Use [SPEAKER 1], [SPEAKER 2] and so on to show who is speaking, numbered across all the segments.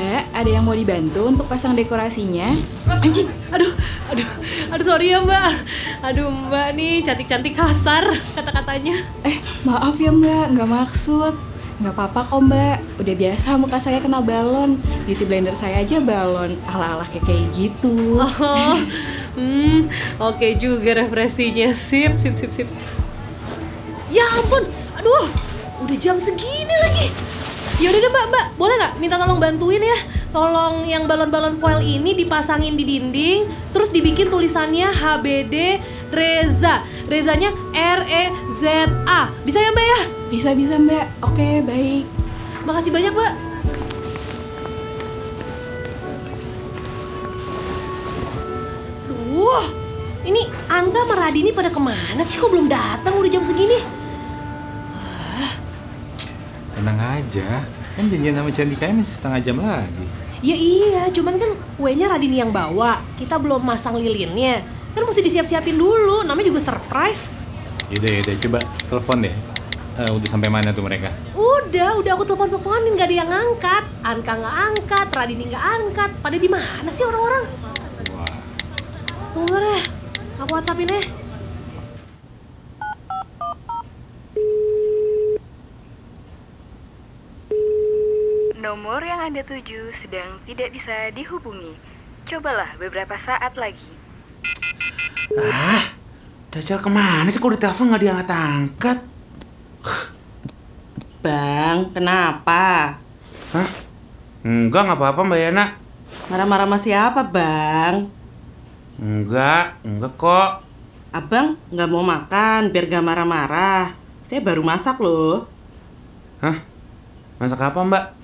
[SPEAKER 1] Mbak, ada yang mau dibantu untuk pasang dekorasinya?
[SPEAKER 2] Anjing, aduh, aduh, aduh sorry ya mbak Aduh mbak nih cantik-cantik kasar kata-katanya
[SPEAKER 1] Eh, maaf ya Mbak, nggak maksud. Nggak apa-apa kok Mbak, udah biasa muka saya kena balon. Beauty blender saya aja balon, ala-ala kayak kayak gitu.
[SPEAKER 2] Oh, hmm, oke juga referensinya Sip, sip, sip, sip Ya ampun, aduh, udah jam segini lagi Ya udah deh mbak, mbak, boleh nggak minta tolong bantuin ya Tolong yang balon-balon foil ini dipasangin di dinding Terus dibikin tulisannya HBD Reza Rezanya R-E-Z-A Bisa ya mbak ya?
[SPEAKER 1] Bisa-bisa Mbak, oke baik.
[SPEAKER 2] Makasih banyak mbak Duh, ini Anta sama Radini pada ke mana sih? Kok belum datang udah jam segini?
[SPEAKER 3] Tenang aja, kan janjian sama Candika masih setengah jam lagi.
[SPEAKER 2] Ya iya, cuman kan kuenya Radini yang bawa. Kita belum masang lilinnya. Kan mesti disiap-siapin dulu, namanya juga surprise.
[SPEAKER 3] Yaudah, yaudah, coba telepon deh. Eh, udah sampai mana tuh mereka?
[SPEAKER 2] Udah, udah aku telepon-teleponin gak ada yang angkat. Anka nggak angkat, Radini nggak angkat. Pada di mana sih orang-orang?
[SPEAKER 3] Wah,
[SPEAKER 2] Tunggu deh, aku whatsappin deh
[SPEAKER 1] Nomor yang Anda tuju sedang tidak bisa dihubungi. Cobalah beberapa saat lagi.
[SPEAKER 4] Ah, Cacal ke mana sih? Kok ditelepon nggak diangkat-angkat?
[SPEAKER 5] Bang, kenapa?
[SPEAKER 4] Hah? Enggak, nggak apa-apa Mbak Yana.
[SPEAKER 5] Marah-marah sama siapa, Bang?
[SPEAKER 4] Enggak, enggak kok.
[SPEAKER 5] Abang nggak mau makan biar gak marah-marah. Saya baru masak loh.
[SPEAKER 4] Hah? Masak apa Mbak?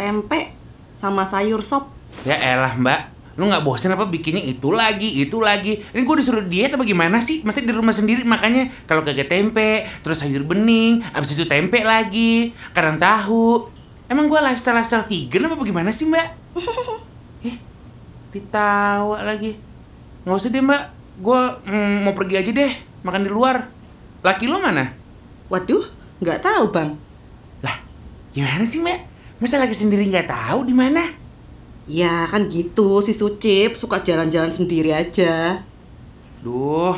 [SPEAKER 5] Tempe sama sayur sop.
[SPEAKER 4] Ya elah Mbak, lu nggak bosen apa bikinnya itu lagi, itu lagi. Ini gue disuruh diet apa gimana sih? Masih di rumah sendiri makanya kalau kagak tempe, terus sayur bening, abis itu tempe lagi, karang tahu. Emang gue lifestyle lifestyle vegan apa bagaimana sih Mbak? eh, ditawa lagi. Nggak usah deh Mbak, gue mm, mau pergi aja deh, makan di luar. Laki lo mana?
[SPEAKER 5] Waduh, nggak tahu, Bang.
[SPEAKER 4] Lah, gimana sih Mbak? Masa lagi sendiri nggak tahu di mana?
[SPEAKER 5] Ya kan gitu, si Sucip suka jalan-jalan sendiri aja.
[SPEAKER 4] Duh,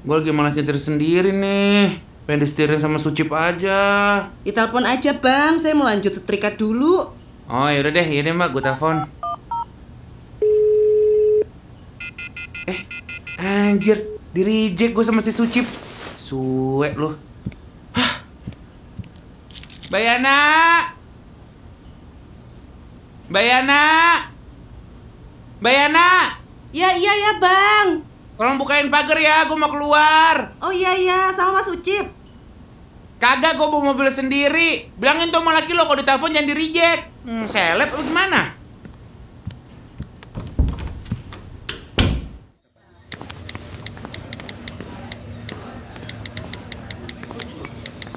[SPEAKER 4] gue lagi malas nyetir sendiri nih. Pengen disetirin sama Sucip aja.
[SPEAKER 5] Ya telepon aja, Bang. Saya mau lanjut setrika dulu.
[SPEAKER 4] Oh yaudah deh, yaudah mbak, gue telepon. Eh, anjir, di reject gue sama si Sucip. Suwe lu. Hah. Bayana! Bayana! Bayana!
[SPEAKER 5] Ya, iya ya, Bang.
[SPEAKER 4] Tolong bukain pagar ya, gue mau keluar.
[SPEAKER 5] Oh iya iya, sama Mas Sucip.
[SPEAKER 4] Kagak, gue bawa mobil sendiri. Bilangin tuh sama laki lo kalau ditelepon jangan di reject. Hmm, seleb apa gimana?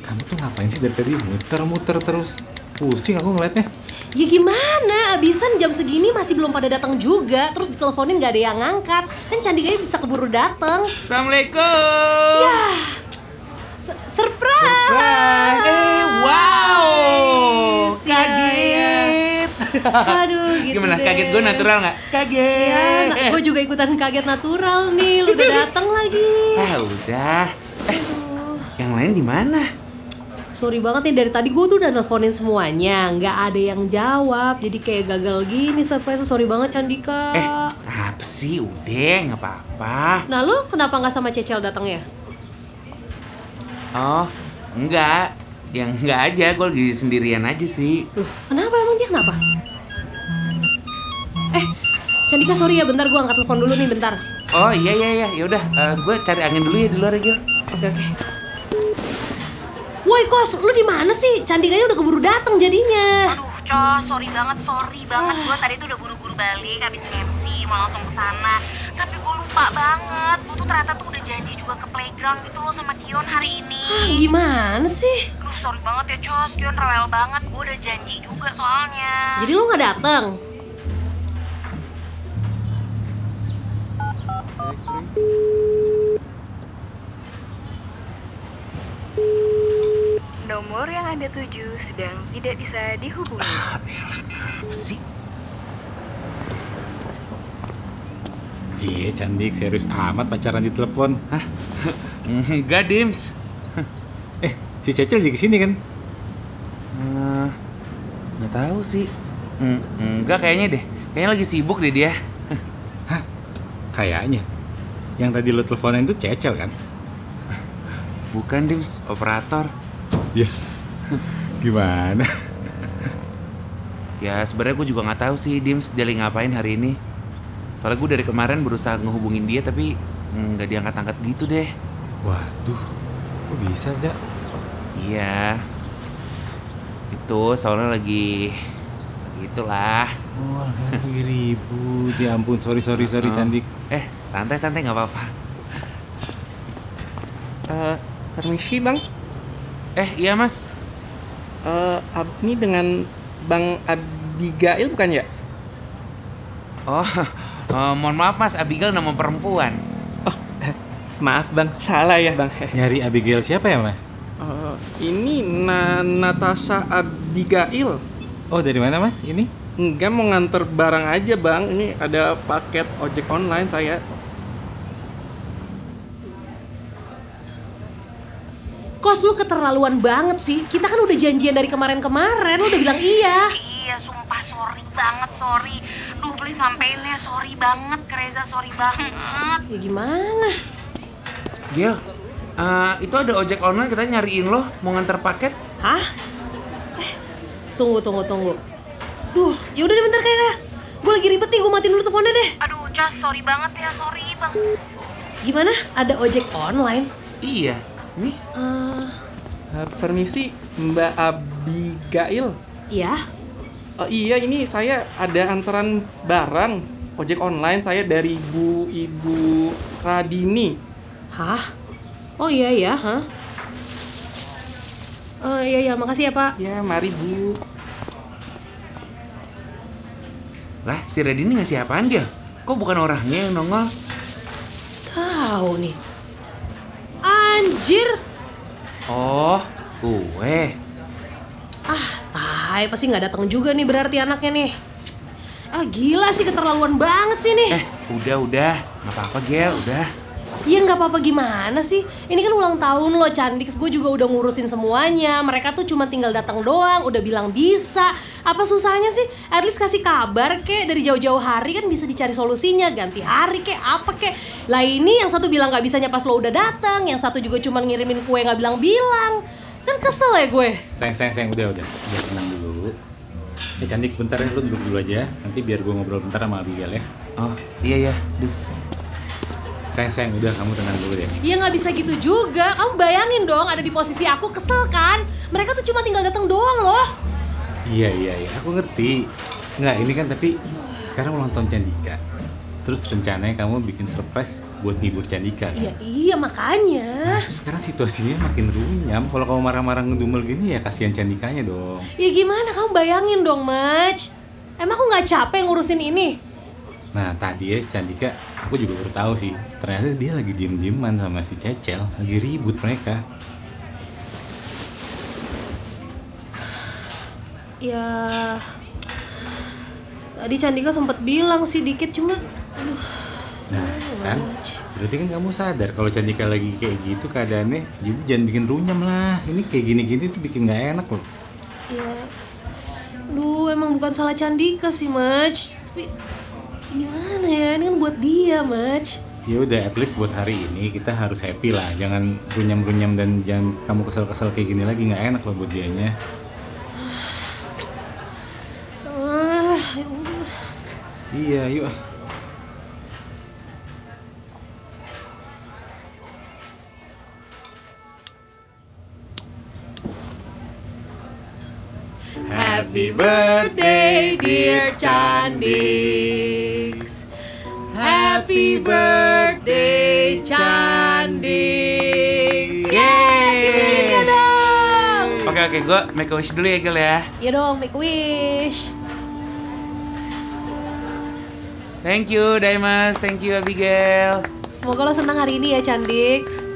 [SPEAKER 3] kamu tuh ngapain sih dari tadi muter-muter terus? Pusing aku ngeliatnya.
[SPEAKER 2] Ya gimana, abisan jam segini masih belum pada datang juga Terus diteleponin gak ada yang ngangkat Kan Candika bisa keburu datang
[SPEAKER 4] Assalamualaikum.
[SPEAKER 2] Ya, s- surprise!
[SPEAKER 4] Eh, wow.
[SPEAKER 2] Surprise, ya,
[SPEAKER 4] Kaget.
[SPEAKER 2] Aduh, gitu
[SPEAKER 4] Gimana?
[SPEAKER 2] deh.
[SPEAKER 4] Kaget gue natural nggak? Kaget.
[SPEAKER 2] Ya, nah, gue juga ikutan kaget natural nih, lu udah datang lagi.
[SPEAKER 4] Ah udah. Eh, yang lain di mana?
[SPEAKER 2] Sorry banget nih dari tadi gue tuh udah nelfonin semuanya, nggak ada yang jawab, jadi kayak gagal gini surprise. Sorry banget Candika.
[SPEAKER 4] Eh, apa sih? Udah, nggak apa-apa.
[SPEAKER 2] Nah lu kenapa nggak sama Cecil datang ya?
[SPEAKER 4] Oh, enggak. Yang enggak aja, gue lagi sendirian aja sih.
[SPEAKER 2] Loh, kenapa emang dia kenapa? Eh, Candika sorry ya, bentar gue angkat telepon dulu nih, bentar.
[SPEAKER 4] Oh iya iya iya, yaudah. gue cari angin dulu ya di luar Gil.
[SPEAKER 2] Oke oke. Woi kos, lu di mana sih? Candikanya udah keburu datang jadinya.
[SPEAKER 6] Aduh, Cos, sorry banget, sorry banget. Gue tadi tuh udah buru-buru balik habis MC, mau langsung ke sana. Tapi gue lupa banget. Gue tuh ternyata tuh udah janji juga ke playground gitu loh sama Kion hari ini.
[SPEAKER 2] Ah, gimana sih?
[SPEAKER 6] Aduh, sorry banget ya, Cos. Kion rewel banget. Gue udah janji juga soalnya.
[SPEAKER 2] Jadi lu nggak datang?
[SPEAKER 1] Nomor yang Anda tuju sedang tidak bisa dihubungi.
[SPEAKER 4] Apa sih?
[SPEAKER 3] Cie, cantik, serius amat pacaran di telepon. Hah?
[SPEAKER 4] Enggak, Dims.
[SPEAKER 3] Eh, si Cecil juga ke sini kan?
[SPEAKER 4] Eh, nggak tahu sih. Mm, enggak kayaknya deh. Kayaknya lagi sibuk deh dia.
[SPEAKER 3] Kayaknya. Yang tadi lo teleponin itu Cecil kan?
[SPEAKER 4] Bukan Dims, operator.
[SPEAKER 3] Ya, gimana?
[SPEAKER 4] Ya sebenarnya gue juga nggak tahu sih Dims dia lagi ngapain hari ini. Soalnya gue dari kemarin berusaha ngehubungin dia tapi mm, nggak diangkat-angkat gitu deh.
[SPEAKER 3] Waduh, kok bisa, Jak?
[SPEAKER 4] Iya. Itu soalnya lagi gitulah.
[SPEAKER 3] Oh, lagi ribut. Ya ampun, sorry, sorry, sorry,
[SPEAKER 4] Oh.
[SPEAKER 3] cantik.
[SPEAKER 4] Eh, santai-santai nggak apa-apa.
[SPEAKER 7] Eh, permisi bang,
[SPEAKER 4] Eh, iya mas.
[SPEAKER 7] Eh, ab- ini dengan Bang Abigail bukan ya?
[SPEAKER 4] Oh, eh, mohon maaf mas, Abigail nama perempuan.
[SPEAKER 7] Oh, eh, maaf bang, salah ya bang.
[SPEAKER 3] Nyari Abigail siapa ya, Mas?
[SPEAKER 7] eh, ini Na Natasha Abigail.
[SPEAKER 3] Oh, dari mana, Mas? Ini?
[SPEAKER 7] Enggak mau nganter barang aja bang, ini ada paket ojek online saya.
[SPEAKER 2] Kos lu keterlaluan banget sih. Kita kan udah janjian dari kemarin-kemarin, lu udah bilang iya.
[SPEAKER 6] Iya, sumpah sorry banget, sorry. Duh, beli sampein ya, sorry banget ke Reza, sorry banget.
[SPEAKER 2] Ya gimana?
[SPEAKER 4] Gil, eh, itu ada ojek online kita nyariin lo mau nganter paket.
[SPEAKER 2] Hah? Eh, tunggu, tunggu, tunggu. Duh, yaudah deh bentar kayak. Gue lagi ribet nih, gue matiin dulu teleponnya deh.
[SPEAKER 6] Aduh, Jas, sorry banget ya, sorry bang.
[SPEAKER 2] Gimana? Ada ojek online?
[SPEAKER 4] Iya, nih.
[SPEAKER 2] Eh,
[SPEAKER 7] Eh, permisi Mbak Abigail.
[SPEAKER 2] iya.
[SPEAKER 7] Oh iya ini saya ada antaran barang ojek online saya dari Bu Ibu Radini.
[SPEAKER 2] Hah? Oh iya ya, hah? Oh iya iya, makasih ya Pak.
[SPEAKER 7] Ya mari Bu.
[SPEAKER 4] Lah, si Redini ngasih apaan dia? Kok bukan orangnya yang nongol?
[SPEAKER 2] Tahu nih. Anjir.
[SPEAKER 4] Oh, gue.
[SPEAKER 2] Ah, tai pasti nggak datang juga nih berarti anaknya nih. Ah gila sih keterlaluan banget sih nih.
[SPEAKER 4] Eh, udah, udah. Nggak apa-apa, Gel, udah.
[SPEAKER 2] Ya nggak apa-apa gimana sih? Ini kan ulang tahun lo Candix, gue juga udah ngurusin semuanya. Mereka tuh cuma tinggal datang doang, udah bilang bisa. Apa susahnya sih? At least kasih kabar kek dari jauh-jauh hari kan bisa dicari solusinya, ganti hari kek, apa kek. Lah ini yang satu bilang nggak bisanya pas lo udah datang, yang satu juga cuma ngirimin kue nggak bilang-bilang. Kan kesel ya gue.
[SPEAKER 3] Sayang, sayang, sayang, udah, udah. Biar tenang dulu. Eh, cantik, bentar ya, lu duduk dulu aja. Nanti biar gue ngobrol bentar sama Abigail ya.
[SPEAKER 4] Oh, iya ya, Dims.
[SPEAKER 3] Sayang, sayang, udah kamu tenang dulu.
[SPEAKER 2] Ya nggak bisa gitu juga. Kamu bayangin dong ada di posisi aku kesel kan? Mereka tuh cuma tinggal datang doang loh.
[SPEAKER 3] Iya, iya, iya. Aku ngerti. Nggak, ini kan tapi sekarang ulang tahun Candika. Terus rencananya kamu bikin surprise buat ngibur Candika. kan?
[SPEAKER 2] Iya iya makanya.
[SPEAKER 3] Terus sekarang situasinya makin runyam. Kalau kamu marah-marah ngedumel gini ya kasihan Candikanya dong.
[SPEAKER 2] Ya gimana kamu bayangin dong, Maj. Emang aku nggak capek ngurusin ini?
[SPEAKER 3] Nah tadi ya Candika, aku juga baru tahu sih. Ternyata dia lagi diem-dieman sama si Cecel. Lagi ribut mereka.
[SPEAKER 2] Ya tadi Candika sempat bilang sih dikit cuma aduh
[SPEAKER 3] Nah kan, berarti kan kamu sadar kalau Candika lagi kayak gitu keadaannya. Jadi jangan bikin runyam lah. Ini kayak gini-gini tuh bikin nggak enak loh.
[SPEAKER 2] ya Duh, emang bukan salah Candika sih, Maj. Tapi gimana ya? Ini kan buat dia, Maj.
[SPEAKER 3] Ya udah, at least buat hari ini kita harus happy lah. Jangan runyam-runyam dan jangan kamu kesel-kesel kayak gini lagi nggak enak loh buat dianya.
[SPEAKER 2] Ah, ya udah.
[SPEAKER 3] Iya, yuk.
[SPEAKER 2] Happy birthday, dear Candix. Happy birthday, Candix. Yeay, ya dong.
[SPEAKER 4] Oke, oke, gue make a wish dulu ya, Gel ya.
[SPEAKER 2] Ya dong, make a wish.
[SPEAKER 4] Thank you, Dimas. Thank you, Abigail.
[SPEAKER 2] Semoga lo senang hari ini ya, Candix.